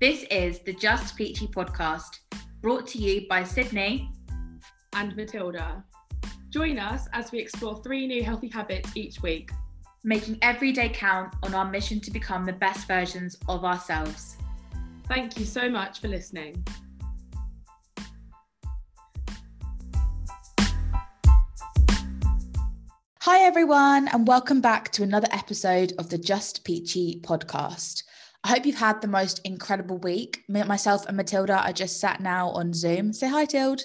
This is the Just Peachy podcast, brought to you by Sydney and Matilda. Join us as we explore three new healthy habits each week, making every day count on our mission to become the best versions of ourselves. Thank you so much for listening. Hi, everyone, and welcome back to another episode of the Just Peachy podcast. I hope you've had the most incredible week. Me, myself and Matilda are just sat now on Zoom. Say hi, Tild.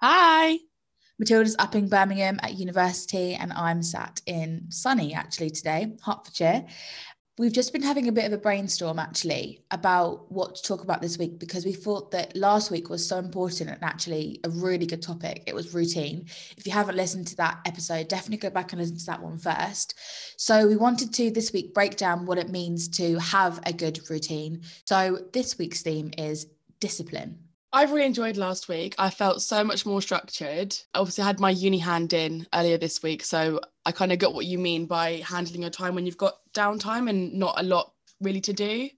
Hi. Matilda's up in Birmingham at university, and I'm sat in sunny actually today, Hertfordshire. We've just been having a bit of a brainstorm actually about what to talk about this week because we thought that last week was so important and actually a really good topic. It was routine. If you haven't listened to that episode, definitely go back and listen to that one first. So, we wanted to this week break down what it means to have a good routine. So, this week's theme is discipline. I've really enjoyed last week. I felt so much more structured. Obviously, I had my uni hand in earlier this week. So I kind of got what you mean by handling your time when you've got downtime and not a lot really to do.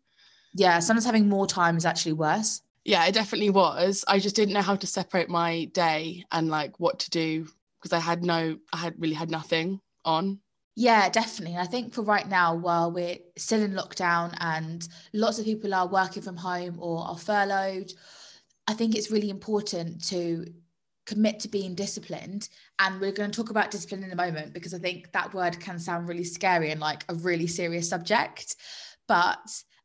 Yeah, sometimes having more time is actually worse. Yeah, it definitely was. I just didn't know how to separate my day and like what to do because I had no, I had really had nothing on. Yeah, definitely. I think for right now, while we're still in lockdown and lots of people are working from home or are furloughed I think it's really important to commit to being disciplined. And we're going to talk about discipline in a moment because I think that word can sound really scary and like a really serious subject. But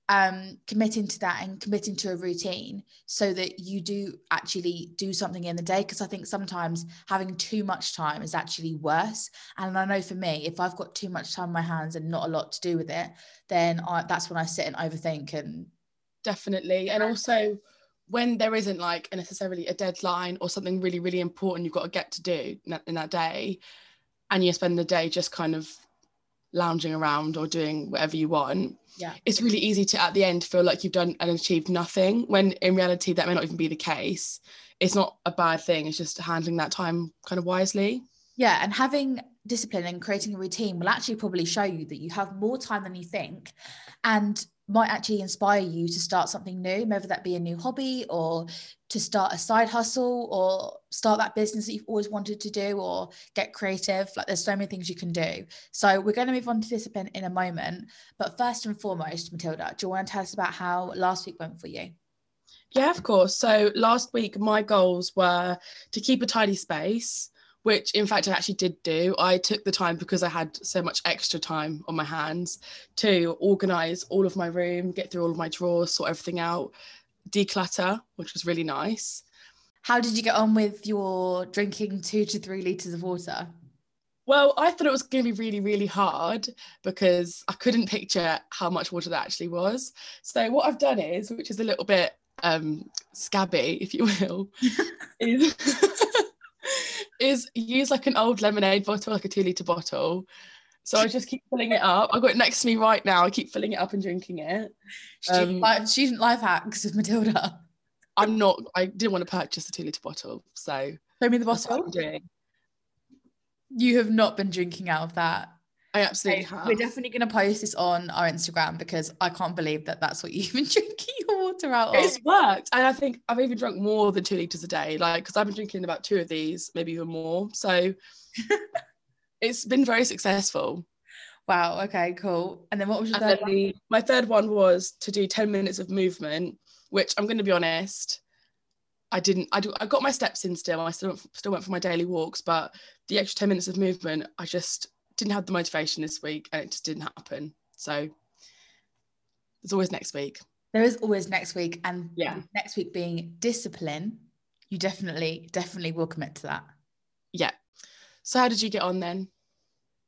um, committing to that and committing to a routine so that you do actually do something in the day. Because I think sometimes having too much time is actually worse. And I know for me, if I've got too much time in my hands and not a lot to do with it, then I, that's when I sit and overthink and definitely. And also, when there isn't like necessarily a deadline or something really really important you've got to get to do in that, in that day and you spend the day just kind of lounging around or doing whatever you want yeah. it's really easy to at the end feel like you've done and achieved nothing when in reality that may not even be the case. It's not a bad thing it's just handling that time kind of wisely. Yeah and having discipline and creating a routine will actually probably show you that you have more time than you think and might actually inspire you to start something new, whether that be a new hobby or to start a side hustle or start that business that you've always wanted to do or get creative. Like there's so many things you can do. So we're going to move on to discipline in a moment. But first and foremost, Matilda, do you want to tell us about how last week went for you? Yeah, of course. So last week, my goals were to keep a tidy space, which in fact I actually did do. I took the time because I had so much extra time on my hands to organize all of my room, get through all of my drawers, sort everything out, declutter, which was really nice. How did you get on with your drinking two to three litres of water? Well, I thought it was going to be really, really hard because I couldn't picture how much water that actually was. So, what I've done is, which is a little bit um, scabby, if you will, is is use like an old lemonade bottle, like a two litre bottle. So I just keep filling it up. I've got it next to me right now. I keep filling it up and drinking it. Student, um, life, student life hacks with Matilda. I'm not, I didn't want to purchase a two litre bottle. So show me the bottle. You have not been drinking out of that. I absolutely have. We're definitely going to post this on our Instagram because I can't believe that that's what you've been drinking your water out of. It's worked. And I think I've even drunk more than two litres a day, like, because I've been drinking about two of these, maybe even more. So it's been very successful. Wow. Okay, cool. And then what was your third one? My third one was to do 10 minutes of movement, which I'm going to be honest, I didn't. I do. I got my steps in still. I still still went for my daily walks, but the extra ten minutes of movement, I just didn't have the motivation this week and it just didn't happen. So it's always next week. There is always next week. And yeah, next week being discipline, you definitely, definitely will commit to that. Yeah. So how did you get on then?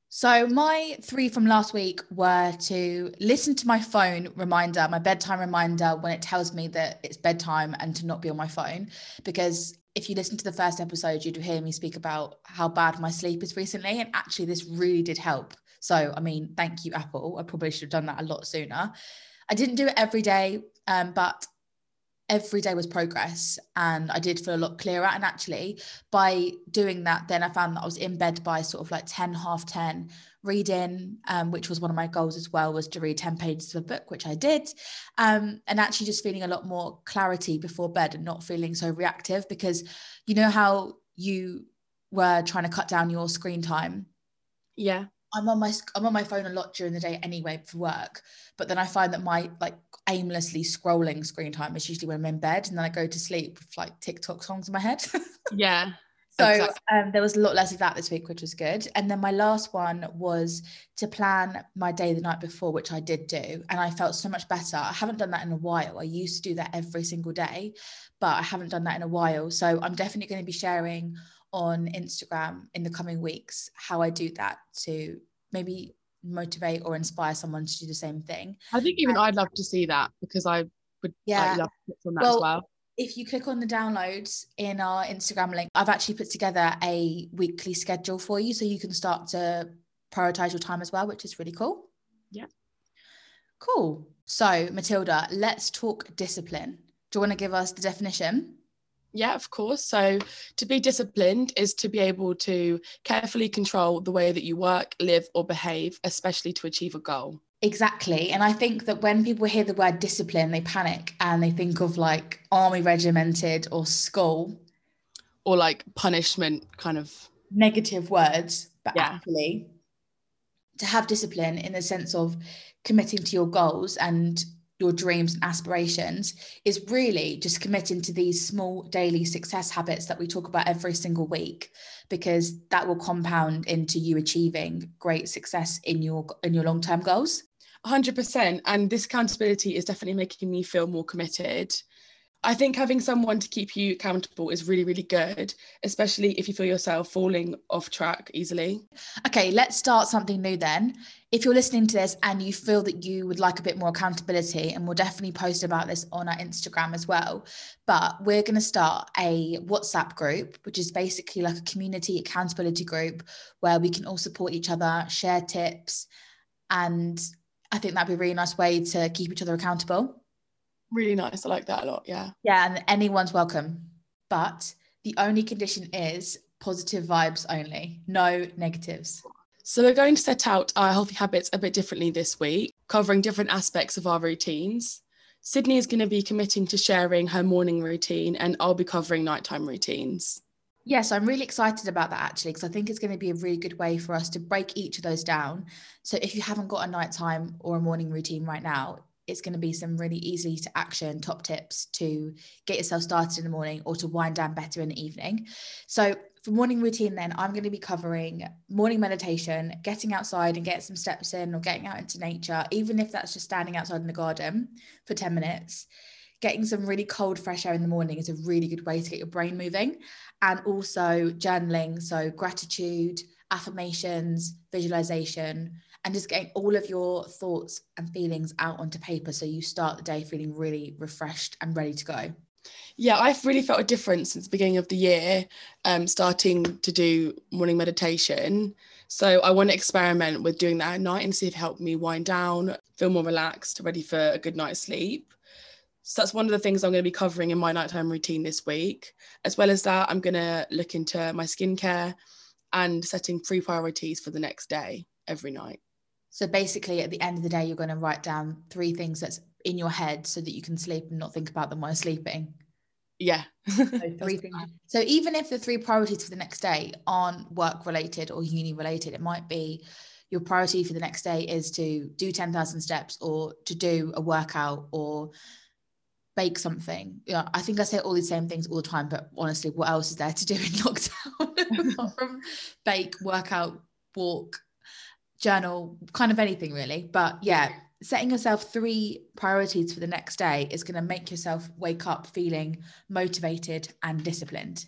So my three from last week were to listen to my phone reminder, my bedtime reminder when it tells me that it's bedtime and to not be on my phone because if you listen to the first episode, you'd hear me speak about how bad my sleep is recently. And actually, this really did help. So, I mean, thank you, Apple. I probably should have done that a lot sooner. I didn't do it every day, um, but every day was progress and I did feel a lot clearer. And actually, by doing that, then I found that I was in bed by sort of like 10, half 10, reading, um, which was one of my goals as well, was to read 10 pages of a book, which I did. Um, and actually just feeling a lot more clarity before bed and not feeling so reactive because you know how you were trying to cut down your screen time. Yeah. I'm on my I'm on my phone a lot during the day anyway for work, but then I find that my like aimlessly scrolling screen time is usually when I'm in bed, and then I go to sleep with like TikTok songs in my head. yeah. So exactly. um, there was a lot less of that this week, which was good. And then my last one was to plan my day the night before, which I did do, and I felt so much better. I haven't done that in a while. I used to do that every single day, but I haven't done that in a while. So I'm definitely going to be sharing on Instagram in the coming weeks how I do that to maybe motivate or inspire someone to do the same thing. I think even I'd love to see that because I would yeah. Like, love to on that well, as well. If you click on the downloads in our Instagram link, I've actually put together a weekly schedule for you so you can start to prioritize your time as well, which is really cool. Yeah. Cool. So, Matilda, let's talk discipline. Do you want to give us the definition? Yeah, of course. So to be disciplined is to be able to carefully control the way that you work, live, or behave, especially to achieve a goal. Exactly. And I think that when people hear the word discipline, they panic and they think of like army regimented or school. Or like punishment kind of negative words. But yeah. actually, to have discipline in the sense of committing to your goals and your dreams and aspirations is really just committing to these small daily success habits that we talk about every single week because that will compound into you achieving great success in your in your long-term goals 100% and this accountability is definitely making me feel more committed I think having someone to keep you accountable is really, really good, especially if you feel yourself falling off track easily. Okay, let's start something new then. If you're listening to this and you feel that you would like a bit more accountability, and we'll definitely post about this on our Instagram as well, but we're going to start a WhatsApp group, which is basically like a community accountability group where we can all support each other, share tips, and I think that'd be a really nice way to keep each other accountable. Really nice. I like that a lot. Yeah. Yeah. And anyone's welcome. But the only condition is positive vibes only, no negatives. So, we're going to set out our healthy habits a bit differently this week, covering different aspects of our routines. Sydney is going to be committing to sharing her morning routine, and I'll be covering nighttime routines. Yes, I'm really excited about that actually, because I think it's going to be a really good way for us to break each of those down. So, if you haven't got a nighttime or a morning routine right now, it's going to be some really easy to action top tips to get yourself started in the morning or to wind down better in the evening. So, for morning routine, then I'm going to be covering morning meditation, getting outside and get some steps in, or getting out into nature, even if that's just standing outside in the garden for 10 minutes. Getting some really cold, fresh air in the morning is a really good way to get your brain moving. And also journaling. So, gratitude, affirmations, visualization, and just getting all of your thoughts and feelings out onto paper so you start the day feeling really refreshed and ready to go yeah i've really felt a difference since the beginning of the year um, starting to do morning meditation. So i want to experiment with doing that at night and see if it helped me wind down feel more relaxed ready for a good night's sleep. So that's one of the things i'm going to be covering in my nighttime routine this week. As well as that i'm going to look into my skincare and setting free priorities for the next day every night. So basically, at the end of the day, you're going to write down three things that's in your head so that you can sleep and not think about them while sleeping. Yeah. so three things. So even if the three priorities for the next day aren't work related or uni related, it might be your priority for the next day is to do 10,000 steps or to do a workout or bake something. Yeah, I think I say all these same things all the time, but honestly, what else is there to do in lockdown from bake, workout, walk, journal, kind of anything really. But yeah, setting yourself three priorities for the next day is going to make yourself wake up feeling motivated and disciplined.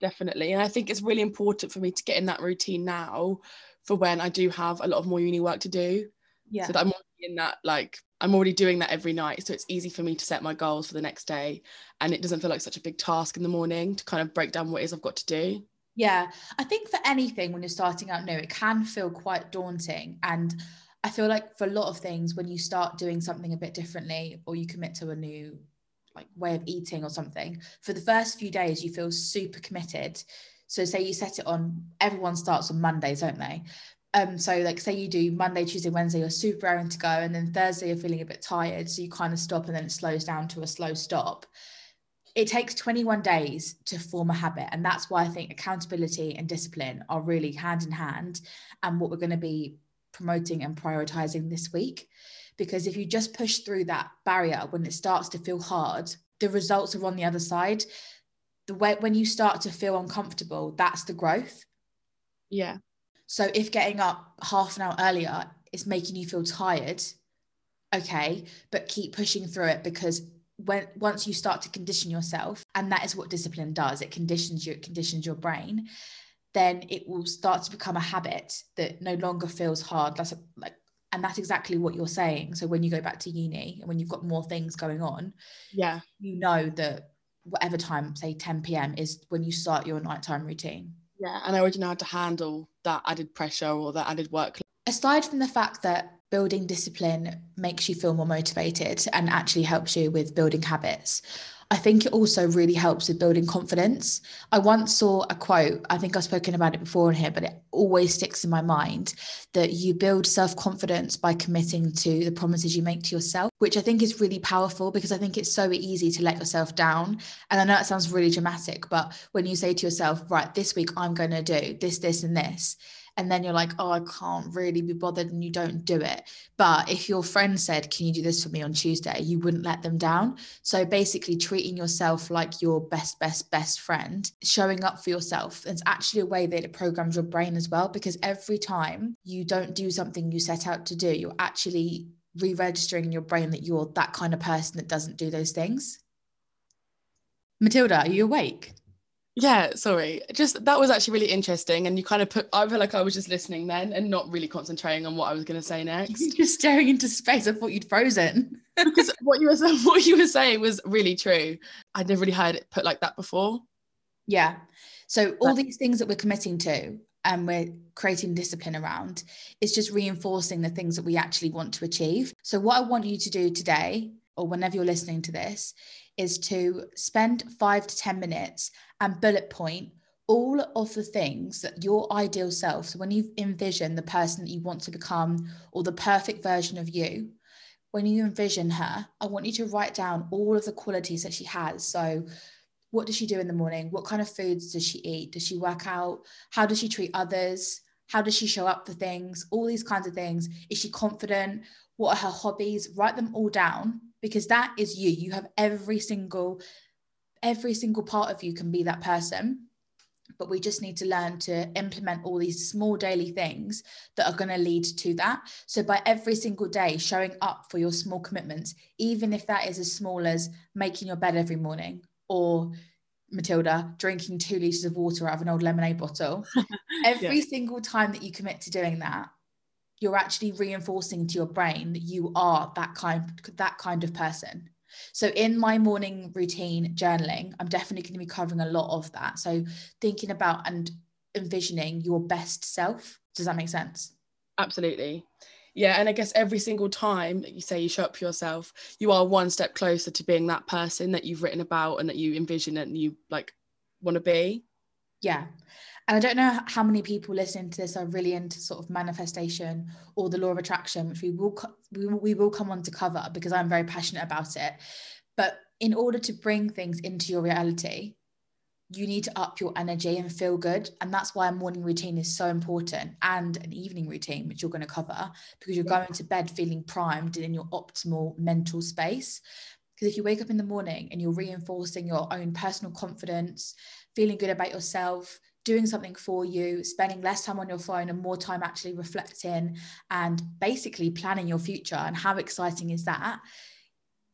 Definitely. And I think it's really important for me to get in that routine now for when I do have a lot of more uni work to do. Yeah. So that I'm in that, like, I'm already doing that every night. So it's easy for me to set my goals for the next day. And it doesn't feel like such a big task in the morning to kind of break down what it is I've got to do. Yeah, I think for anything when you're starting out new, it can feel quite daunting. And I feel like for a lot of things, when you start doing something a bit differently or you commit to a new like way of eating or something for the first few days you feel super committed. So say you set it on everyone starts on mondays don't they? Um so like say you do monday tuesday wednesday you're super raring to go and then thursday you're feeling a bit tired so you kind of stop and then it slows down to a slow stop. It takes 21 days to form a habit and that's why i think accountability and discipline are really hand in hand and what we're going to be promoting and prioritizing this week because if you just push through that barrier when it starts to feel hard the results are on the other side. The way when you start to feel uncomfortable that's the growth. Yeah. So if getting up half an hour earlier is making you feel tired okay but keep pushing through it because when once you start to condition yourself and that is what discipline does it conditions you it conditions your brain then it will start to become a habit that no longer feels hard. That's a, like and that's exactly what you're saying. So when you go back to uni and when you've got more things going on yeah. you know that whatever time say 10 p.m is when you start your nighttime routine. Yeah and i already know how to handle that added pressure or that added work. Aside from the fact that building discipline makes you feel more motivated and actually helps you with building habits I think it also really helps with building confidence. I once saw a quote, I think I've spoken about it before in here, but it always sticks in my mind that you build self confidence by committing to the promises you make to yourself, which I think is really powerful because I think it's so easy to let yourself down. And I know it sounds really dramatic, but when you say to yourself, right, this week I'm going to do this, this, and this, and then you're like, oh, I can't really be bothered, and you don't do it. But if your friend said, Can you do this for me on Tuesday? You wouldn't let them down. So basically, treating yourself like your best, best, best friend, showing up for yourself. It's actually a way that it programs your brain as well, because every time you don't do something you set out to do, you're actually re registering in your brain that you're that kind of person that doesn't do those things. Matilda, are you awake? Yeah, sorry. Just that was actually really interesting. And you kind of put, I feel like I was just listening then and not really concentrating on what I was going to say next. You're just staring into space. I thought you'd frozen. because what you were what you were saying was really true. I'd never really heard it put like that before. Yeah. So all these things that we're committing to and we're creating discipline around is just reinforcing the things that we actually want to achieve. So what I want you to do today or whenever you're listening to this is to spend five to 10 minutes and bullet point all of the things that your ideal self, so when you envision the person that you want to become or the perfect version of you, when you envision her, I want you to write down all of the qualities that she has. So, what does she do in the morning? What kind of foods does she eat? Does she work out? How does she treat others? How does she show up for things? All these kinds of things. Is she confident? What are her hobbies? Write them all down because that is you. You have every single every single part of you can be that person but we just need to learn to implement all these small daily things that are going to lead to that. So, by every single day showing up for your small commitments, even if that is as small as making your bed every morning or Matilda drinking two liters of water out of an old lemonade bottle, every yeah. single time that you commit to doing that, you're actually reinforcing to your brain that you are that kind that kind of person so in my morning routine journaling, I'm definitely going to be covering a lot of that. So thinking about and envisioning your best self. Does that make sense? Absolutely. Yeah, and I guess every single time that you say you show up for yourself, you are one step closer to being that person that you've written about and that you envision and you like want to be. Yeah. And I don't know how many people listening to this are really into sort of manifestation or the law of attraction, which we will we will, we will come on to cover because I'm very passionate about it. But in order to bring things into your reality, you need to up your energy and feel good. And that's why a morning routine is so important and an evening routine, which you're going to cover because you're going to bed feeling primed and in your optimal mental space. Because if you wake up in the morning and you're reinforcing your own personal confidence, feeling good about yourself, doing something for you, spending less time on your phone and more time actually reflecting and basically planning your future. And how exciting is that?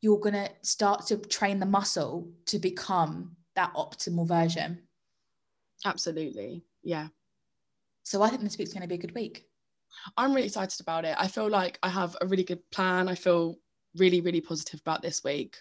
You're going to start to train the muscle to become that optimal version. Absolutely. Yeah. So I think this week's going to be a good week. I'm really excited about it. I feel like I have a really good plan. I feel really, really positive about this week.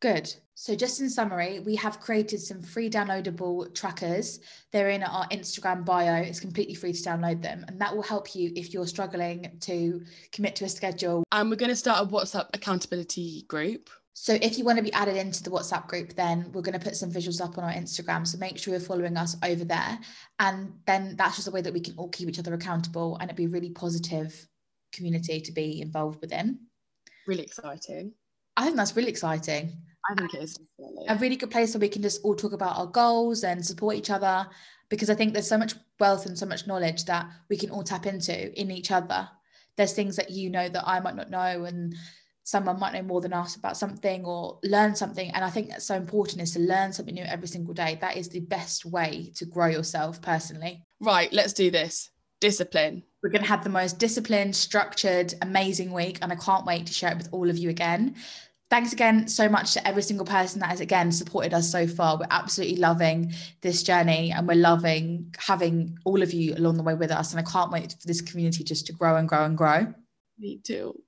Good. So, just in summary, we have created some free downloadable trackers. They're in our Instagram bio. It's completely free to download them. And that will help you if you're struggling to commit to a schedule. And we're going to start a WhatsApp accountability group. So if you want to be added into the WhatsApp group, then we're going to put some visuals up on our Instagram. So make sure you're following us over there. And then that's just a way that we can all keep each other accountable and it'd be a really positive community to be involved within. Really exciting. I think that's really exciting. I think it is definitely. A really good place where we can just all talk about our goals and support each other because I think there's so much wealth and so much knowledge that we can all tap into in each other. There's things that you know that I might not know and someone might know more than us about something or learn something. And i think that's so important is to learn something new every single day. That is the best way to grow yourself personally. Right let's do this. Discipline. We're going to have the most disciplined structured amazing week and i can't wait to share it with all of you again. Thanks again so much to every single person that has again supported us so far. We're absolutely loving this journey and we're loving having all of you along the way with us and i can't wait for this community just to grow and grow and grow me too.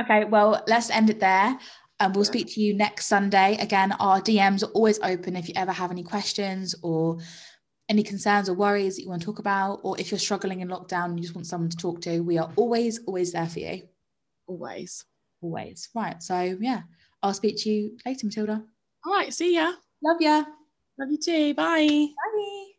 okay, well, let's end it there. And we'll speak to you next Sunday. Again, our DMs are always open if you ever have any questions or any concerns or worries that you want to talk about, or if you're struggling in lockdown and you just want someone to talk to, we are always, always there for you. Always. Always. Right. So, yeah, I'll speak to you later, Matilda. All right. See ya. Love ya. Love you too. Bye. Bye.